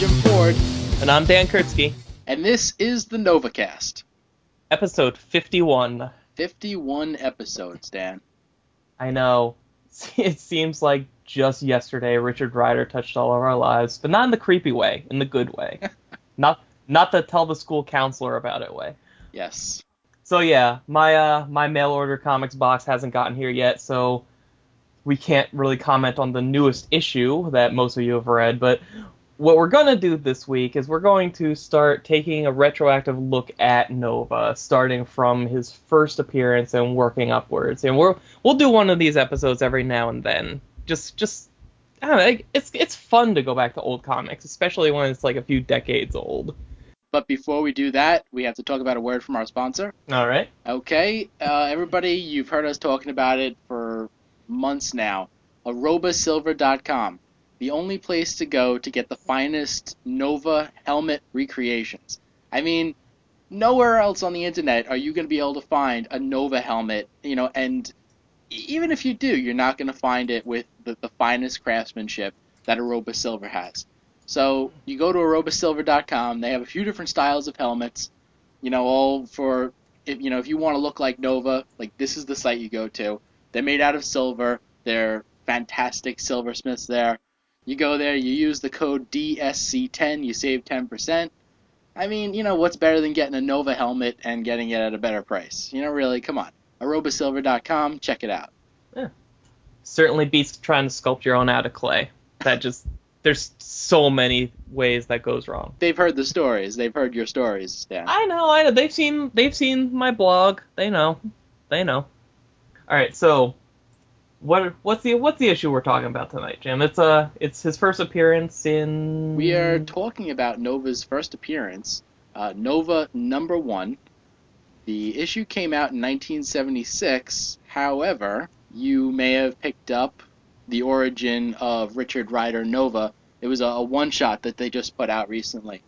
Jim Ford, And I'm Dan Kurtzky. and this is the NovaCast. Episode 51. 51 episodes, Dan. I know. It seems like just yesterday Richard Rider touched all of our lives, but not in the creepy way, in the good way. not not the tell the school counselor about it way. Yes. So yeah, my uh my mail order comics box hasn't gotten here yet, so we can't really comment on the newest issue that most of you have read, but what we're gonna do this week is we're going to start taking a retroactive look at Nova, starting from his first appearance and working upwards. And we're we'll do one of these episodes every now and then. Just just I don't know, it's it's fun to go back to old comics, especially when it's like a few decades old. But before we do that, we have to talk about a word from our sponsor. All right. Okay, uh, everybody, you've heard us talking about it for months now. ArobaSilver.com, the only place to go to get the finest Nova helmet recreations. I mean, nowhere else on the internet are you going to be able to find a Nova helmet, you know, and even if you do, you're not going to find it with the, the finest craftsmanship that Aroba Silver has. So you go to arobasilver.com. They have a few different styles of helmets, you know, all for if you know if you want to look like Nova, like this is the site you go to. They're made out of silver. They're fantastic silversmiths there. You go there, you use the code DSC10, you save 10%. I mean, you know, what's better than getting a Nova helmet and getting it at a better price? You know, really, come on. arobasilver.com, check it out. Yeah. Certainly beats trying to sculpt your own out of clay. That just there's so many ways that goes wrong. They've heard the stories. They've heard your stories, Dan. I know, I know. They've seen they've seen my blog. They know. They know. All right, so what what's the what's the issue we're talking about tonight, Jim? It's uh it's his first appearance in We are talking about Nova's first appearance, uh, Nova number one. The issue came out in 1976. However, you may have picked up the origin of Richard Rider Nova. It was a, a one shot that they just put out recently.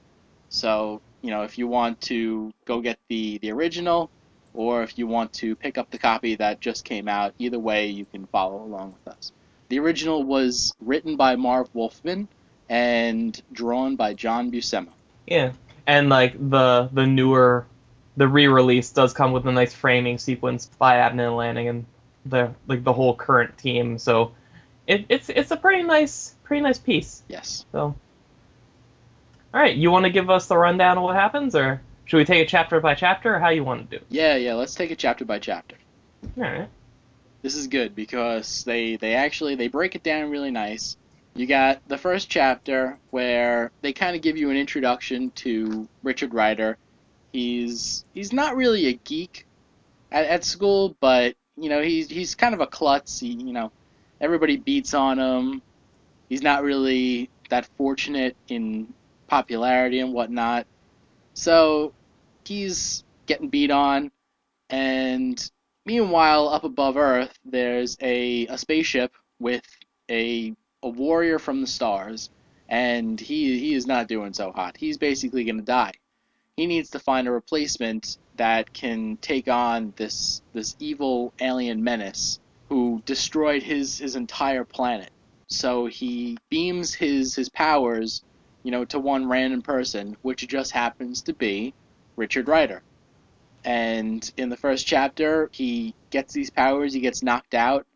So, you know, if you want to go get the, the original, or if you want to pick up the copy that just came out, either way, you can follow along with us. The original was written by Marv Wolfman and drawn by John Buscema. Yeah. And like the the newer the re-release does come with a nice framing sequence by Abnett and Lanning and the like the whole current team. So it, it's it's a pretty nice pretty nice piece. Yes. So, all right, you want to give us the rundown of what happens, or should we take it chapter by chapter, or how you want to do? it? Yeah, yeah, let's take it chapter by chapter. All right. This is good because they they actually they break it down really nice. You got the first chapter where they kind of give you an introduction to Richard Rider. He's he's not really a geek at, at school, but you know he's he's kind of a klutz. He, you know, everybody beats on him. He's not really that fortunate in popularity and whatnot. So he's getting beat on, and meanwhile, up above Earth, there's a, a spaceship with a a warrior from the stars, and he he is not doing so hot. He's basically gonna die. He needs to find a replacement that can take on this this evil alien menace who destroyed his his entire planet. So he beams his his powers, you know, to one random person, which just happens to be Richard Rider. And in the first chapter, he gets these powers, he gets knocked out,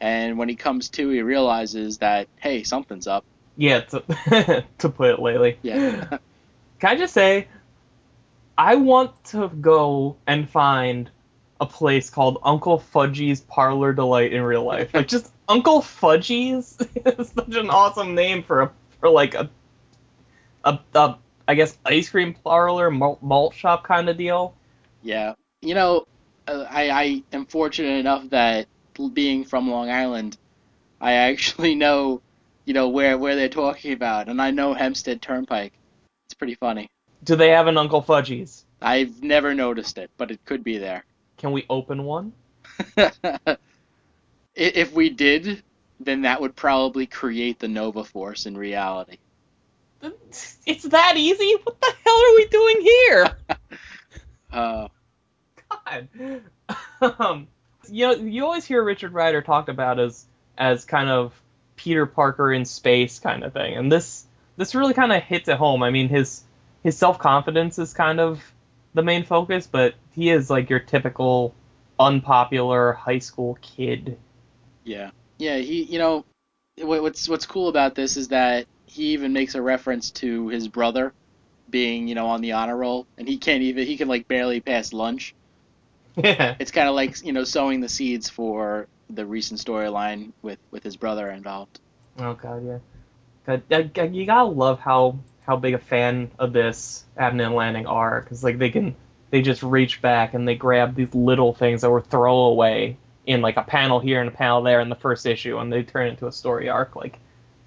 and when he comes to, he realizes that hey, something's up. Yeah, to, to put it lately. Yeah. Can I just say, I want to go and find a place called Uncle Fudgy's Parlor Delight in real life. Like just Uncle Fudgy's is such an awesome name for a for like a a, a I guess ice cream parlor malt, malt shop kind of deal. Yeah, you know, uh, I, I am fortunate enough that being from Long Island, I actually know, you know, where where they're talking about, and I know Hempstead Turnpike. It's pretty funny. Do they have an Uncle Fudgy's? I've never noticed it, but it could be there. Can we open one? If we did, then that would probably create the Nova Force in reality. It's that easy? What the hell are we doing here? Uh, God. um, you know, you always hear Richard Rider talked about as as kind of Peter Parker in space kind of thing, and this this really kind of hits at home. I mean, his his self confidence is kind of the main focus, but he is like your typical unpopular high school kid. Yeah, yeah. He, you know, what's what's cool about this is that he even makes a reference to his brother being, you know, on the honor roll, and he can't even he can like barely pass lunch. Yeah. It's kind of like you know sowing the seeds for the recent storyline with with his brother involved. Oh god, yeah. God, you gotta love how how big a fan of this Abnett and Lanning are, because like they can they just reach back and they grab these little things that were throwaway in like a panel here and a panel there in the first issue, and they turn it into a story arc like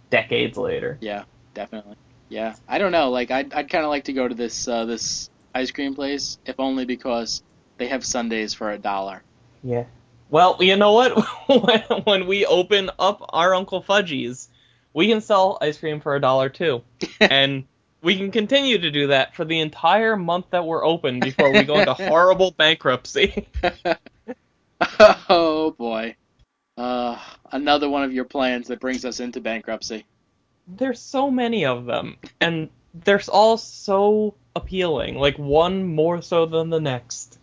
decades later. Yeah, definitely. Yeah, I don't know. Like I'd I'd kind of like to go to this uh, this ice cream place, if only because they have Sundays for a dollar. Yeah. Well, you know what? when, when we open up our Uncle Fudgies, we can sell ice cream for a dollar too, and we can continue to do that for the entire month that we're open before we go into horrible bankruptcy. oh boy. Uh, another one of your plans that brings us into bankruptcy. There's so many of them, and they're all so appealing, like one more so than the next.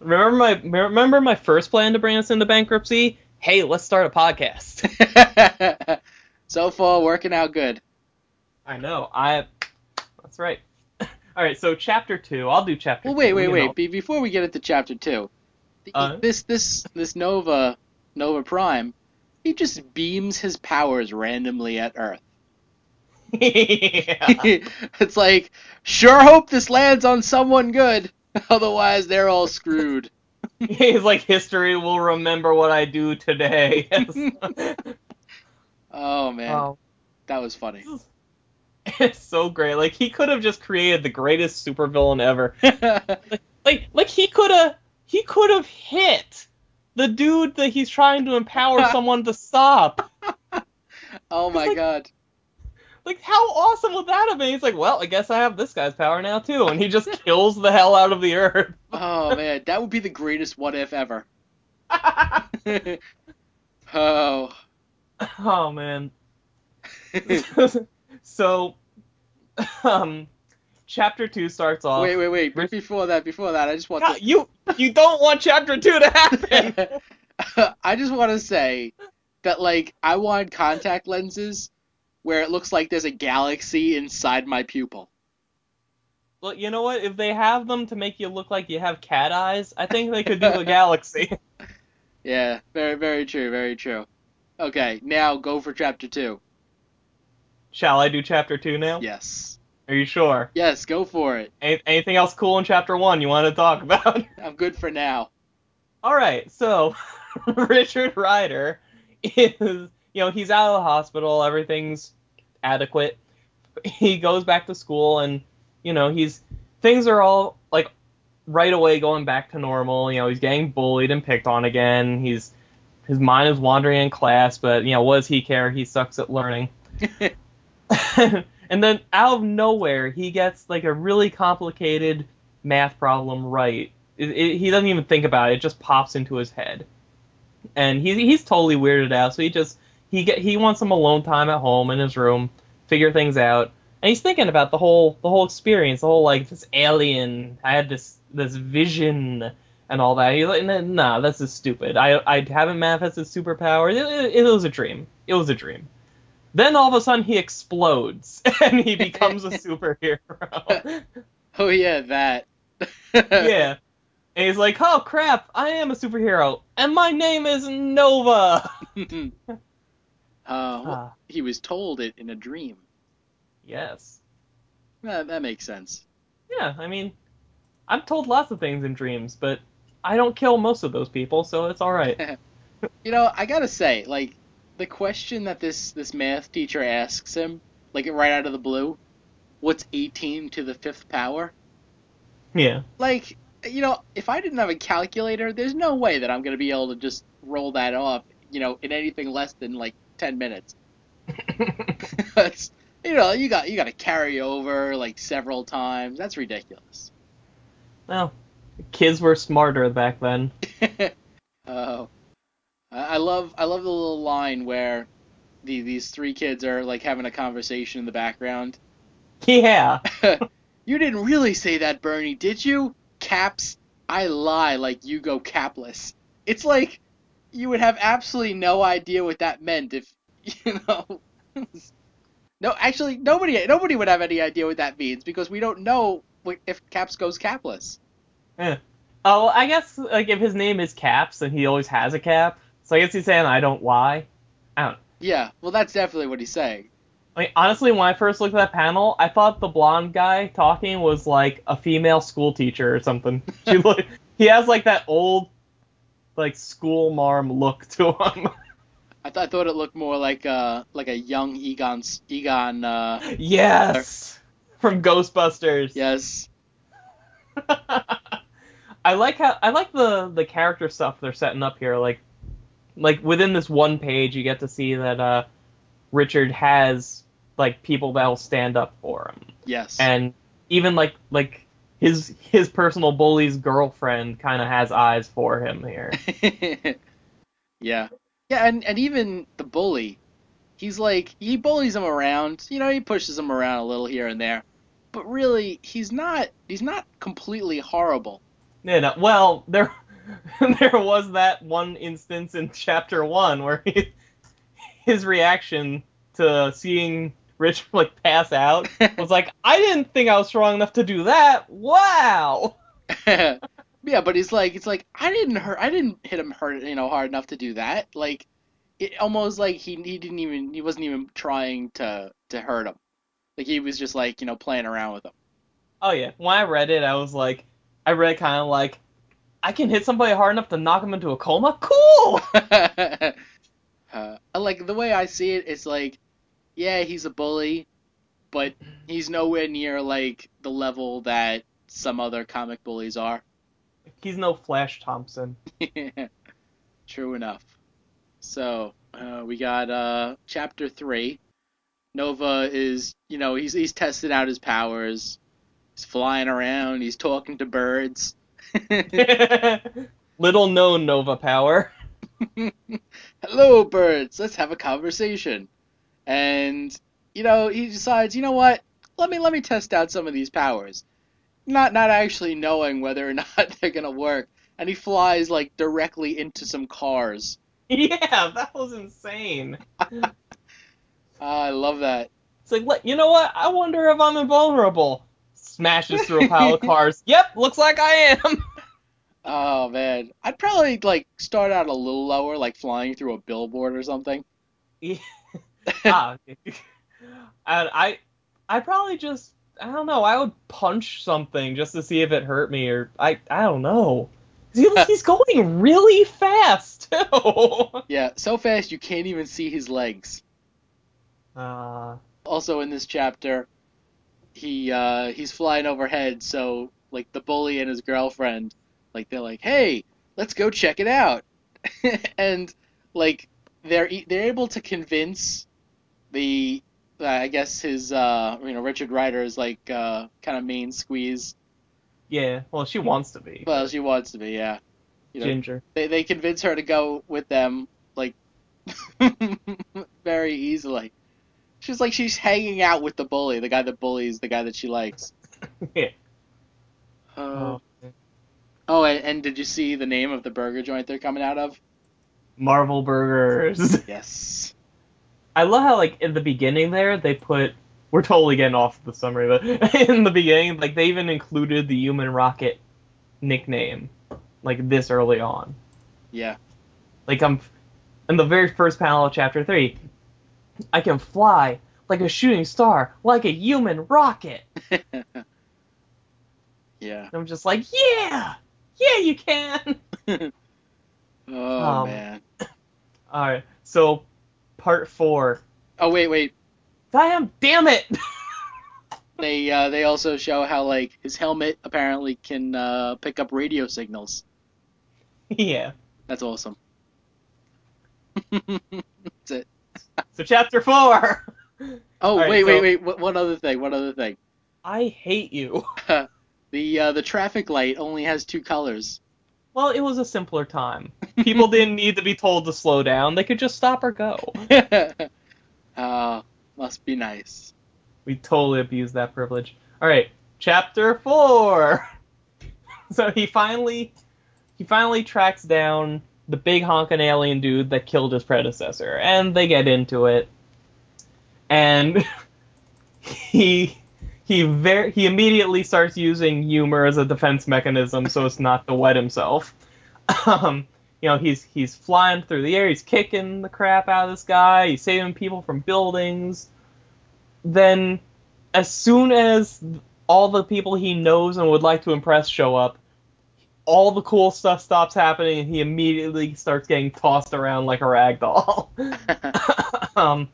remember my remember my first plan to bring us into bankruptcy? Hey, let's start a podcast. so far, working out good. I know. I. That's right. All right. So chapter two. I'll do chapter. Well, wait, two, wait, wait. know. Before we get into chapter two, Uh? this this this Nova Nova Prime, he just beams his powers randomly at Earth. it's like, sure hope this lands on someone good, otherwise they're all screwed. He's like history will remember what I do today. Oh man, wow. that was funny. It's so great. Like he could have just created the greatest supervillain ever. Like like he could have he could have hit the dude that he's trying to empower someone to stop. oh my like- god. Like how awesome would that have been? He's like, well, I guess I have this guy's power now too, and he just kills the hell out of the earth. Oh man, that would be the greatest what if ever. oh. oh man. so, um, chapter two starts off. wait, wait, wait. But before that, before that, I just want God, you you don't want chapter two to happen. I just want to say that like I want contact lenses where it looks like there's a galaxy inside my pupil. well, you know what? If they have them to make you look like you have cat eyes, I think they could do a galaxy. Yeah, very, very true, very true. Okay, now go for chapter two. Shall I do chapter two now? Yes. Are you sure? Yes, go for it. Any, anything else cool in chapter one you want to talk about? I'm good for now. All right, so Richard Rider is, you know, he's out of the hospital, everything's adequate. He goes back to school, and you know, he's things are all like right away going back to normal. You know, he's getting bullied and picked on again. He's his mind is wandering in class, but you know, what does he care? He sucks at learning. and then out of nowhere, he gets like a really complicated math problem right. It, it, he doesn't even think about it; it just pops into his head, and he's he's totally weirded out. So he just he get he wants some alone time at home in his room, figure things out, and he's thinking about the whole the whole experience, the whole like this alien. I had this this vision and all that. He's like, nah, this is stupid. I I haven't manifested superpowers. It, it, it was a dream. It was a dream. Then all of a sudden he explodes and he becomes a superhero. Oh yeah, that. yeah. And he's like, oh crap, I am a superhero, and my name is Nova. uh, well, Ah, he was told it in a dream. yes. Uh, that makes sense. Yeah, I mean, I'm told lots of things in dreams, but I don't kill most of those people, so it's all right. You know, I gotta say, like, the question that this this math teacher asks him, like right out of the blue, what's 18 to the fifth power? yeah. Like, you know, if I didn't have a calculator, there's no way that I'm gonna be able to just roll that off, you know, in anything less than like 10 minutes. You know, you got you got to carry over like several times. That's ridiculous. well, kids were smarter back then. Oh, I love I love the little line where the, these three kids are like having a conversation in the background. Yeah. you didn't really say that, Bernie, did you? Caps, I lie like you go capless. It's like you would have absolutely no idea what that meant if you know. no, actually, nobody nobody would have any idea what that means because we don't know if Caps goes capless. Eh. Oh, I guess like if his name is Caps and he always has a cap, so I guess he's saying I don't lie. I don't. Yeah, well, that's definitely what he's saying. I mean, honestly, when I first looked at that panel, I thought the blonde guy talking was like a female school teacher or something. She look, he has like that old, like school marm look to him. I, th- I thought it looked more like uh like a young Egon Egon. Uh, yes, from Ghostbusters. yes. I like how I like the the character stuff they're setting up here. Like, like within this one page, you get to see that uh, Richard has like people that'll stand up for him, Yes. and even like like his his personal bully's girlfriend kind of has eyes for him here. yeah. Yeah, and, and even the bully, he's like he bullies him around. You know, he pushes him around a little here and there. But really, he's not he's not completely horrible. Yeah, no, well, there there was that one instance in chapter one where he, his reaction to seeing Rich like pass out was like, I didn't think I was strong enough to do that. Wow. yeah, but he's like it's like I didn't hurt I didn't hit him hurt you know hard enough to do that. Like it almost like he he didn't even he wasn't even trying to to hurt him. Like he was just like, you know, playing around with him. Oh yeah, when I read it, I was like, I read kind of like, I can hit somebody hard enough to knock him into a coma. Cool. uh, like the way I see it, it's like, yeah, he's a bully, but he's nowhere near like the level that some other comic bullies are. He's no Flash Thompson. True enough. So uh, we got uh, chapter three. Nova is, you know, he's he's tested out his powers. He's flying around. He's talking to birds. Little known Nova power. Hello, birds. Let's have a conversation. And you know, he decides, you know what? Let me let me test out some of these powers. Not not actually knowing whether or not they're gonna work. And he flies like directly into some cars. Yeah, that was insane. Ah, I love that. It's like, "Let- you know what? I wonder if I'm invulnerable. Smashes through a pile of cars. Yep, looks like I am. Oh man, I'd probably like start out a little lower, like flying through a billboard or something. ah, okay. and I, I probably just, I don't know. I would punch something just to see if it hurt me, or I, I don't know. He, he's going really fast too. Yeah, so fast you can't even see his legs. Uh, Also in this chapter, he uh, he's flying overhead, so like the bully and his girlfriend, like they're like, "Hey, let's go check it out," and like they're they're able to convince the uh, I guess his uh, you know Richard Rider is like uh, kind of main squeeze. yeah. Well, she wants to be Well, she wants to be, yeah. You know, Ginger. they they convince her to go with them like very easily. She's like she's hanging out with the bully, the guy that bullies the guy that she likes. yeah. Uh, Oh. oh, and, and did you see the name of the burger joint they're coming out of? Marvel burgers. Yes. I love how like in the beginning there they put we're totally getting off the summary, but in the beginning like they even included the Human Rocket nickname like this early on. Yeah. Like I'm in the very first panel of chapter three. I can fly like a shooting star, like a human rocket. yeah. And I'm just like, yeah, yeah, you can. Oh Um, man. All right, so part four. Oh wait, wait. Damn, damn it! They uh, they also show how like his helmet apparently can uh, pick up radio signals. yeah. That's awesome. That's it. So chapter four. Oh right, wait, so- wait, wait. One one other thing. One other thing. I hate you. The uh, the traffic light only has two colors. Well, it was a simpler time. People didn't need to be told to slow down. They could just stop or go. Uh, must be nice. We totally abused that privilege. All right, chapter four. so he finally, he finally tracks down the big honking alien dude that killed his predecessor, and they get into it. And he he very he immediately starts using humor as a defense mechanism so as not to wet himself. Um, you know, he's he's flying through the air, he's kicking the crap out of this guy, he's saving people from buildings. Then, as soon as all the people he knows and would like to impress show up, all the cool stuff stops happening, and he immediately starts getting tossed around like a rag doll. um,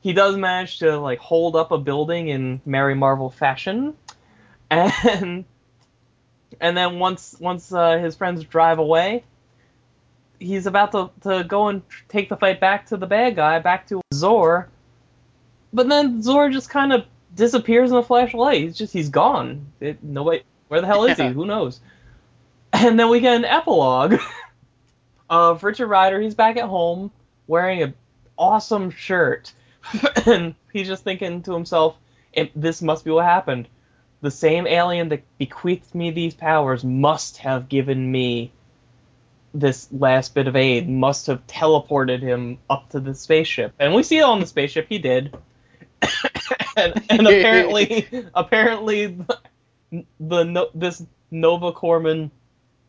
he does manage to like hold up a building in Mary Marvel fashion, and and then once once uh, his friends drive away, he's about to, to go and take the fight back to the bad guy, back to Zor. But then Zor just kind of disappears in a flash of light. He's just he's gone. It, nobody, where the hell is he? Who knows? And then we get an epilogue of Richard Rider. He's back at home wearing an awesome shirt, and he's just thinking to himself, "This must be what happened." the same alien that bequeathed me these powers must have given me this last bit of aid, must have teleported him up to the spaceship. And we see it on the spaceship, he did. and, and apparently apparently the, the this Nova Corpsman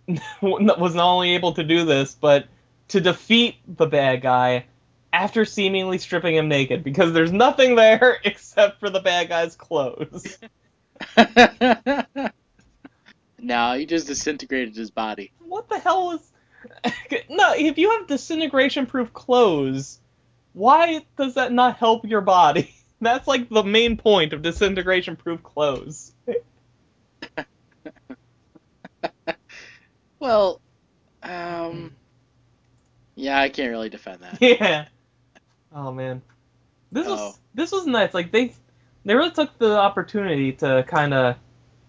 was not only able to do this, but to defeat the bad guy after seemingly stripping him naked because there's nothing there except for the bad guy's clothes. no, he just disintegrated his body. What the hell is? no, if you have disintegration-proof clothes, why does that not help your body? That's like the main point of disintegration-proof clothes. Well, um, yeah, I can't really defend that. Yeah. Oh man, this was Oh. this was nice. Like they they really took the opportunity to kind of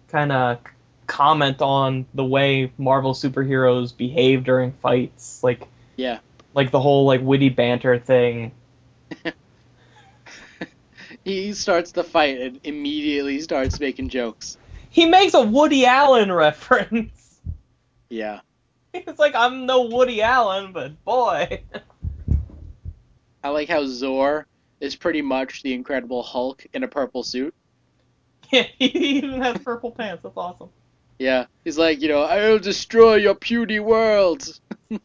kind of comment on the way Marvel superheroes behave during fights, like Yeah. like the whole like witty banter thing. He starts the fight and immediately starts making jokes. He makes a Woody Allen reference. Yeah. It's like I'm no Woody Allen, but boy. I like how Zor is pretty much the Incredible Hulk in a purple suit. Yeah, he even has purple pants. That's awesome. Yeah. He's like, you know, I'll destroy your puny world.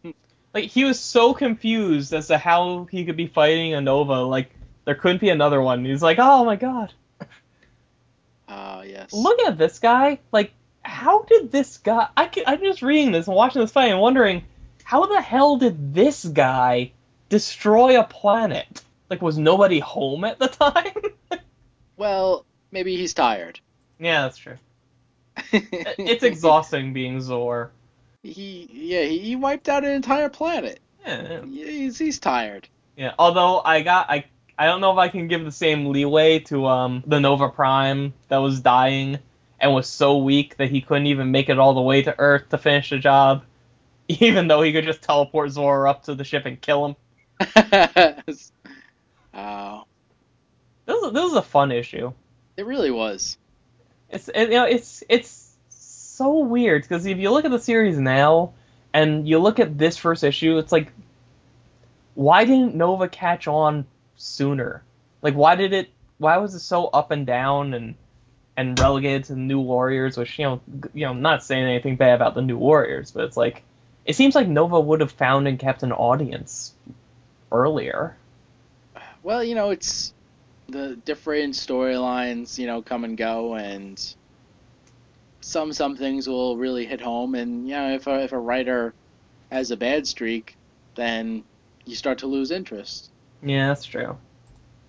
Like he was so confused as to how he could be fighting a Nova. Like there couldn't be another one. He's like, oh my god. Ah, yes. Look at this guy. Like, how did this guy? I can, I'm just reading this and watching this fight and wondering, how the hell did this guy destroy a planet? Like, was nobody home at the time? Well, maybe he's tired. yeah, that's true. It's exhausting being Zor. He, yeah, he, he wiped out an entire planet. Yeah, Yeah, He's, he's tired. yeah. Although I got I I don't know if I can give the same leeway to um the Nova Prime that was dying and was so weak that he couldn't even make it all the way to Earth to finish the job, even though he could just teleport Zor up to the ship and kill him. oh, This was, this was a fun issue. it really was. It's it, you know it's it's so weird because if you look at the series now and you look at this first issue, it's like why didn't Nova catch on sooner? Like why did it? Why was it so up and down and and relegated to the New Warriors? Which you know you know not saying anything bad about the New Warriors, but it's like it seems like Nova would have found and kept an audience earlier. Well, you know, it's the different storylines, you know, come and go, and some some things will really hit home. And you know, if a if a writer has a bad streak, then you start to lose interest. Yeah, that's true.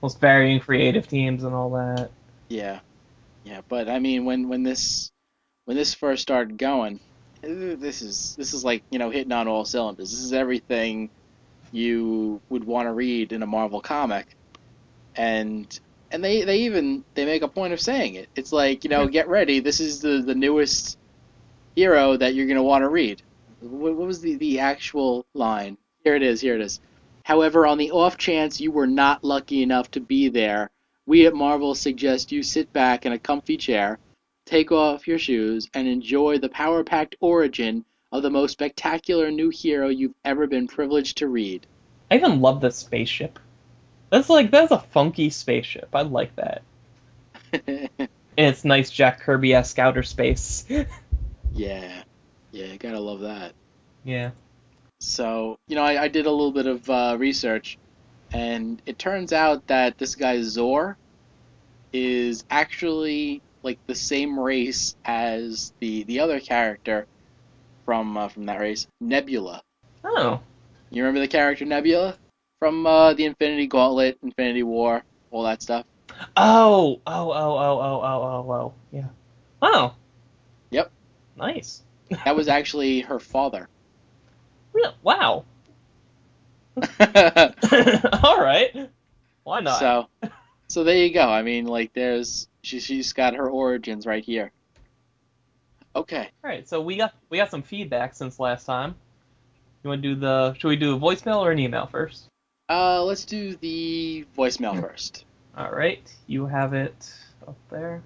Most varying creative teams and all that. Yeah, yeah. But I mean, when when this when this first started going, eh, this is this is like you know hitting on all cylinders. This is everything you would want to read in a Marvel comic, and and they they even they make a point of saying it. It's like you know, get ready. This is the the newest hero that you're gonna want to read. What, what was the the actual line? Here it is. Here it is. However, on the off chance you were not lucky enough to be there, we at Marvel suggest you sit back in a comfy chair, take off your shoes, and enjoy the power packed origin of the most spectacular new hero you've ever been privileged to read. I even love this spaceship. That's like that's a funky spaceship. I like that. and it's nice Jack Kirby esque outer space. yeah, yeah, gotta love that. Yeah. So you know, I, I did a little bit of uh, research, and it turns out that this guy Zor is actually like the same race as the the other character from uh, from that race, Nebula. Oh. You remember the character Nebula from uh, the Infinity Gauntlet, Infinity War, all that stuff? Oh, oh, oh, oh, oh, oh, oh, oh, yeah. Oh. Yep. Nice. that was actually her father. Really? Wow. All right. Why not? So, so there you go. I mean, like, there's she she's got her origins right here. Okay. All right. So we got we got some feedback since last time. You want to do the? Should we do a voicemail or an email first? Uh, let's do the voicemail first. All right. You have it up there.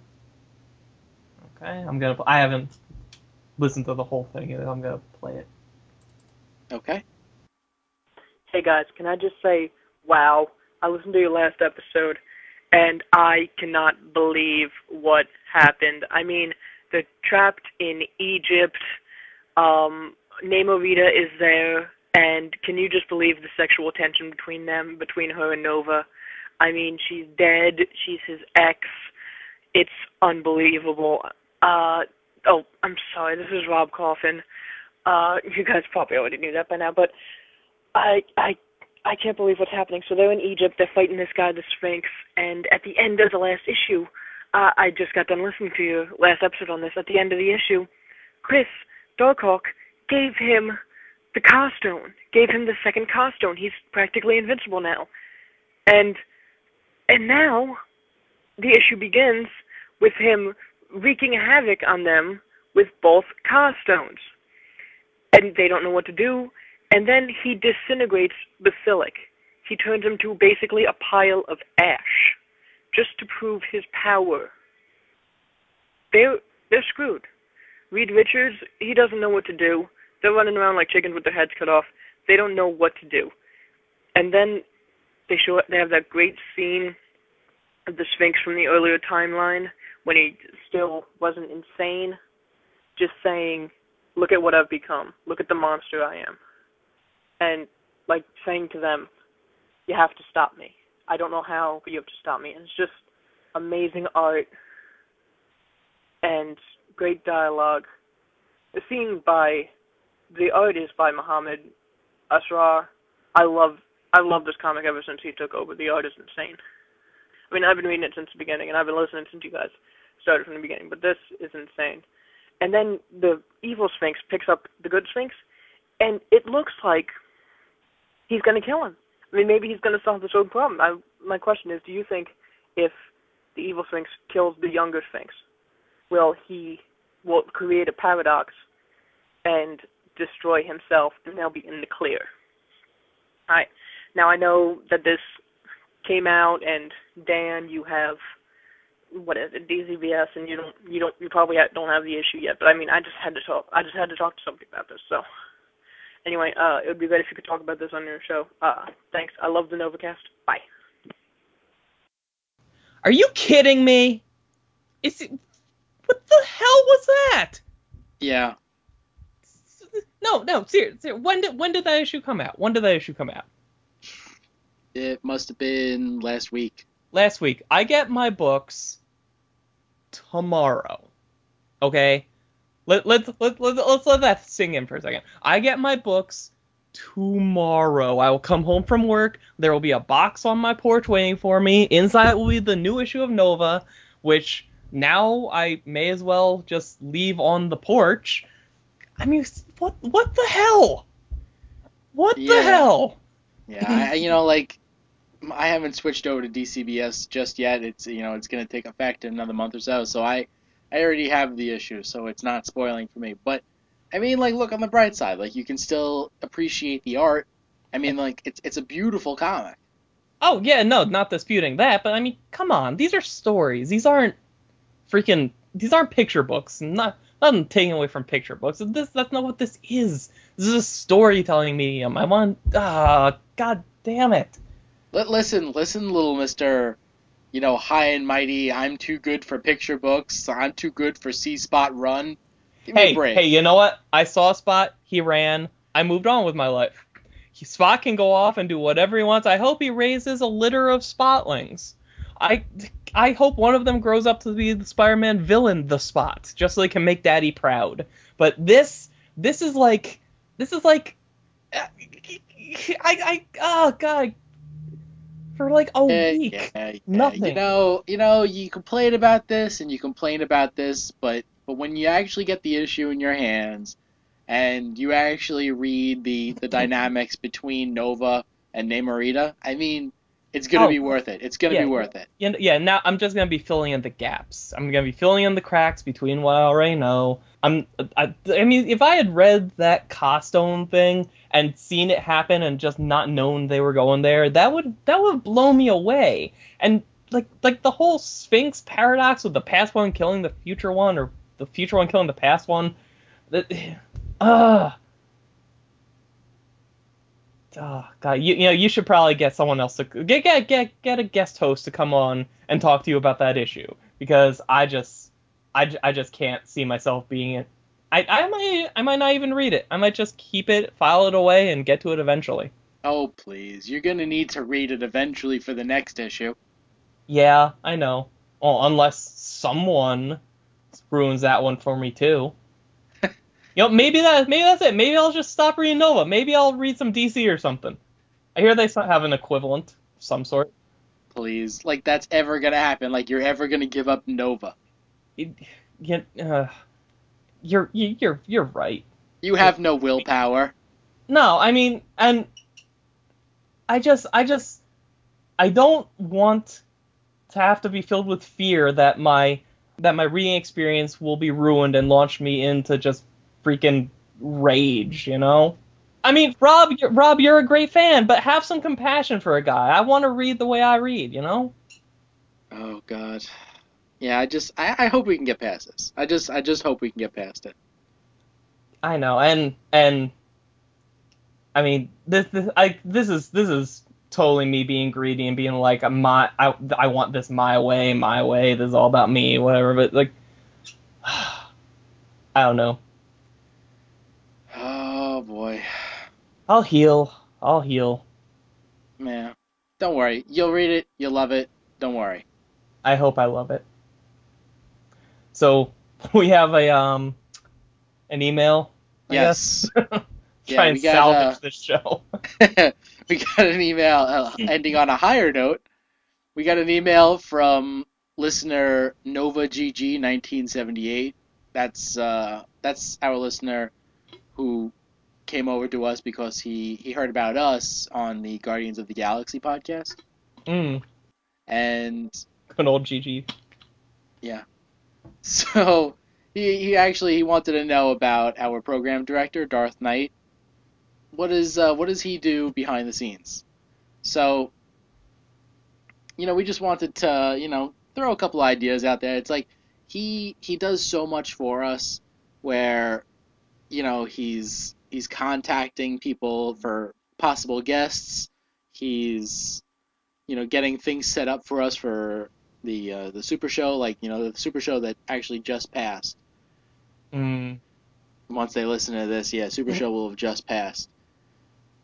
Okay. I'm gonna. I haven't listened to the whole thing yet. I'm gonna play it. Okay. Hey guys, can I just say, wow, I listened to your last episode and I cannot believe what happened. I mean, they're trapped in Egypt. Um, Namorita is there, and can you just believe the sexual tension between them, between her and Nova? I mean, she's dead. She's his ex. It's unbelievable. Uh, oh, I'm sorry. This is Rob Coffin. Uh, you guys probably already knew that by now, but I, I, I can't believe what's happening. So they're in Egypt. They're fighting this guy, the Sphinx, and at the end of the last issue, uh, I just got done listening to your last episode on this. At the end of the issue, Chris Darkhawk gave him the Ka Stone, gave him the second Ka Stone. He's practically invincible now, and and now the issue begins with him wreaking havoc on them with both Ka Stones and they don't know what to do. And then he disintegrates Basilisk. He turns him to basically a pile of ash, just to prove his power. They're they're screwed. Reed Richards, he doesn't know what to do. They're running around like chickens with their heads cut off. They don't know what to do. And then they show they have that great scene of the Sphinx from the earlier timeline when he still wasn't insane, just saying look at what I've become. Look at the monster I am. And like saying to them, you have to stop me. I don't know how, but you have to stop me. And it's just amazing art and great dialogue. The scene by the art is by Muhammad Asrar. I love I love this comic ever since he took over. The art is insane. I mean, I've been reading it since the beginning, and I've been listening since you guys started from the beginning. But this is insane and then the evil Sphinx picks up the good Sphinx, and it looks like he's going to kill him. I mean, maybe he's going to solve this old problem. I, my question is, do you think if the evil Sphinx kills the younger Sphinx, will he will create a paradox and destroy himself, and they'll be in the clear? All right. Now I know that this came out, and Dan, you have what is it, DCBS, and you don't, you don't, you probably don't have the issue yet. But I mean, I just had to talk. I just had to talk to somebody about this. So anyway, uh, it would be great if you could talk about this on your show. Uh, thanks. I love the Novacast. Bye. Are you kidding me? Is it? What the hell was that? Yeah. No, no, seriously. When did when did that issue come out? When did that issue come out? It must have been last week. Last week. I get my books tomorrow. Okay? Let, let's, let, let, let's let that sing in for a second. I get my books tomorrow. I will come home from work. There will be a box on my porch waiting for me. Inside will be the new issue of Nova, which now I may as well just leave on the porch. I mean, what what the hell? What Yeah. the hell? Yeah, I, you know, like I haven't switched over to DCBS just yet. It's you know it's going to take effect in another month or so. So I I already have the issue, so it's not spoiling for me. But I mean, like, look on the bright side. Like, you can still appreciate the art. I mean, like it's it's a beautiful comic. Oh yeah, no, not disputing that, but I mean, come on, these are stories. These aren't freaking. These aren't picture books. Not nothing taken away from picture books. This that's not what this is. This is a storytelling medium. I want. Ah, god damn it. Let listen, listen, little Mister. You know, high and mighty. I'm too good for picture books. I'm too good for See Spot Run. Give me Hey, a break. hey, you know what? I saw Spot. He ran. I moved on with my life. He, Spot can go off and do whatever he wants. I hope he raises a litter of Spotlings. I I hope one of them grows up to be the Spider-Man villain, the Spot, just so they can make Daddy proud. But this this is like this is like uh, I I oh god for like a Yeah, week. yeah, yeah. Nothing. You know, you know, you complain about this and you complain about this, but but when you actually get the issue in your hands and you actually read the the dynamics between Nova and Namorita, I mean, it's gonna Oh. be worth it. It's gonna Yeah. be worth it. Yeah, yeah, now I'm just gonna be filling in the gaps. I'm gonna be filling in the cracks between what I already know. I'm, I, I mean, if I had read that costume thing and seen it happen and just not known they were going there, that would that would blow me away. And like like the whole Sphinx paradox with the past one killing the future one, or the future one killing the past one, that, uh Oh God, you, you know you should probably get someone else to get get get get a guest host to come on and talk to you about that issue because I just I, I just can't see myself being it. I I might I might not even read it. I might just keep it, file it away, and get to it eventually. Oh please, you're gonna need to read it eventually for the next issue. Yeah, I know. Well, unless someone ruins that one for me too. You know, maybe that maybe that's it. Maybe I'll just stop reading Nova. Maybe I'll read some DC or something. I hear they have an equivalent of some sort. Please, like that's ever gonna happen. Like you're ever gonna give up Nova. It, you, uh, you're you, you're you're right. You have no willpower. No, I mean, and I just I just I don't want to have to be filled with fear that my that my reading experience will be ruined and launch me into just freaking rage, you know? I mean, Rob, you're, Rob, you're a great fan, but have some compassion for a guy. I want to read the way I read, you know? Oh God. Yeah, I just I, I hope we can get past this. I just I just hope we can get past it. I know, and and I mean this this I this is this is totally me being greedy and being like my I I want this my way, my way. This is all about me, whatever. But like, I don't know. Oh boy. I'll heal. I'll heal. Man. Don't worry. You'll read it, you'll love it. Don't worry. I hope I love it. So we have a um an email. Yes. Yeah, Try and got, salvage uh, this show. we got an email uh, ending on a higher note. We got an email from listener Nova GG 1978. That's uh, that's our listener who came over to us because he, he heard about us on the Guardians of the Galaxy podcast. Mm, And an old GG. Yeah. So he, he actually he wanted to know about our program director, Darth Knight. What is uh, what does he do behind the scenes? So, you know, we just wanted to, you know, throw a couple ideas out there. It's like he he does so much for us where you know, he's he's contacting people for possible guests. He's you know, getting things set up for us for the uh, the super show like, you know, the super show that actually just passed. Mm, Once they listen to this, yeah, super show will have just passed.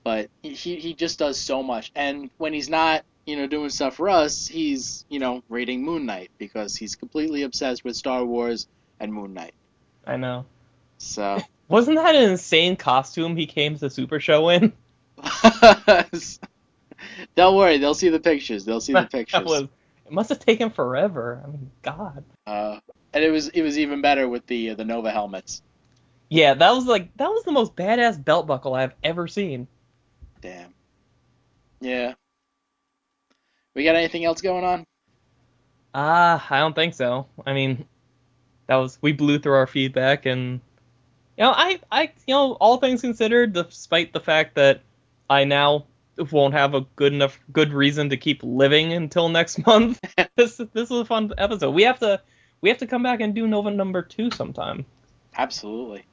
But he he just does so much and when he's not you know, doing stuff for us, he's, you know, reading Moon Knight because he's completely obsessed with Star Wars and Moon Knight. I know. So, Wasn't that an insane costume he came to Super Show in? don't worry, they'll see the pictures. They'll see the pictures. Was. It must have taken forever. I mean, God. Uh, and it was it was even better with the the Nova helmets. Yeah, that was like that was the most badass belt buckle I've ever seen. Damn. Yeah. We got anything else going on? Ah, I don't think so. I mean, that was we blew through our feedback, and you know, I, I, you know, all things considered, despite the fact that I now won't have a good enough good reason to keep living until next month. this this is a fun episode. We have to we have to come back and do Nova number two sometime. Absolutely.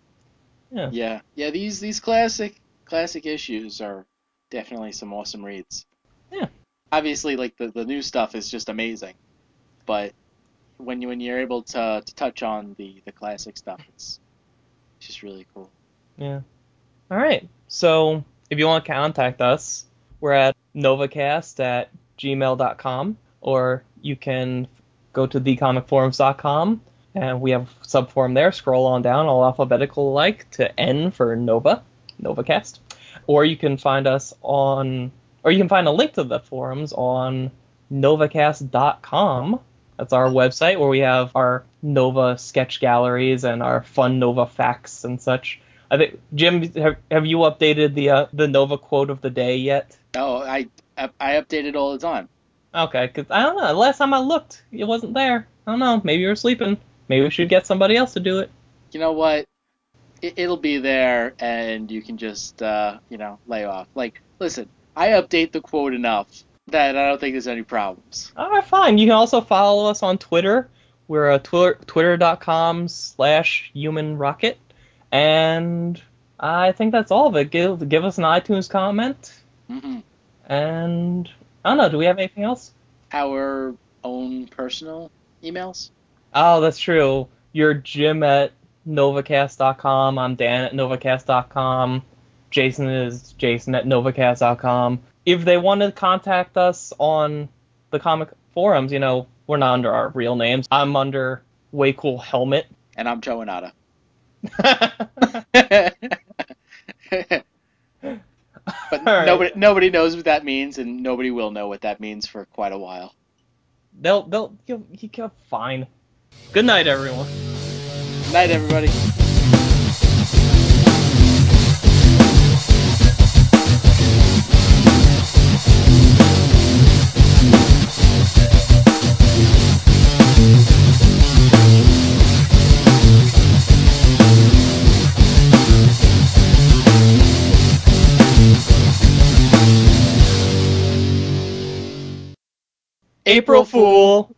Yeah. Yeah. Yeah. These these classic classic issues are definitely some awesome reads. Yeah. Obviously, like the the new stuff is just amazing, but when you when you're able to to touch on the the classic stuff, it's just really cool. Yeah. All right. So if you want to contact us, we're at novacast at gmail.com, or you can go to thecomicforums.com, and we have a subforum there. Scroll on down, all alphabetical like, to N for Nova, NovaCast. Or you can find us on, or you can find a link to the forums on novacast.com. That's our website where we have our Nova sketch galleries and our fun Nova facts and such. I think Jim, have, have you updated the uh, the Nova quote of the day yet? Oh, I I update it all the time. Okay, because I don't know. Last time I looked, it wasn't there. I don't know. Maybe you were sleeping. Maybe we should get somebody else to do it. You know what? It, it'll be there, and you can just uh, you know lay off. Like, listen, I update the quote enough that I don't think there's any problems. All right, fine. You can also follow us on Twitter. We're uh, twitter, twitter.com slash human rocket. And I think that's all of it. Give, give us an iTunes comment. hmm And I don't know. Do we have anything else? Our own personal emails. Oh, that's true. You're Jim at novacast.com. I'm Dan at novacast.com. Jason is Jason at novacast.com. If they want to contact us on the comic forums, you know, we're not under our real names. I'm under Way Cool Helmet. And I'm Joe Anata. but right. nobody nobody knows what that means, and nobody will know what that means for quite a while. they'll they'll you'll, you'll fine. Good night, everyone. Good night, everybody. April Fool.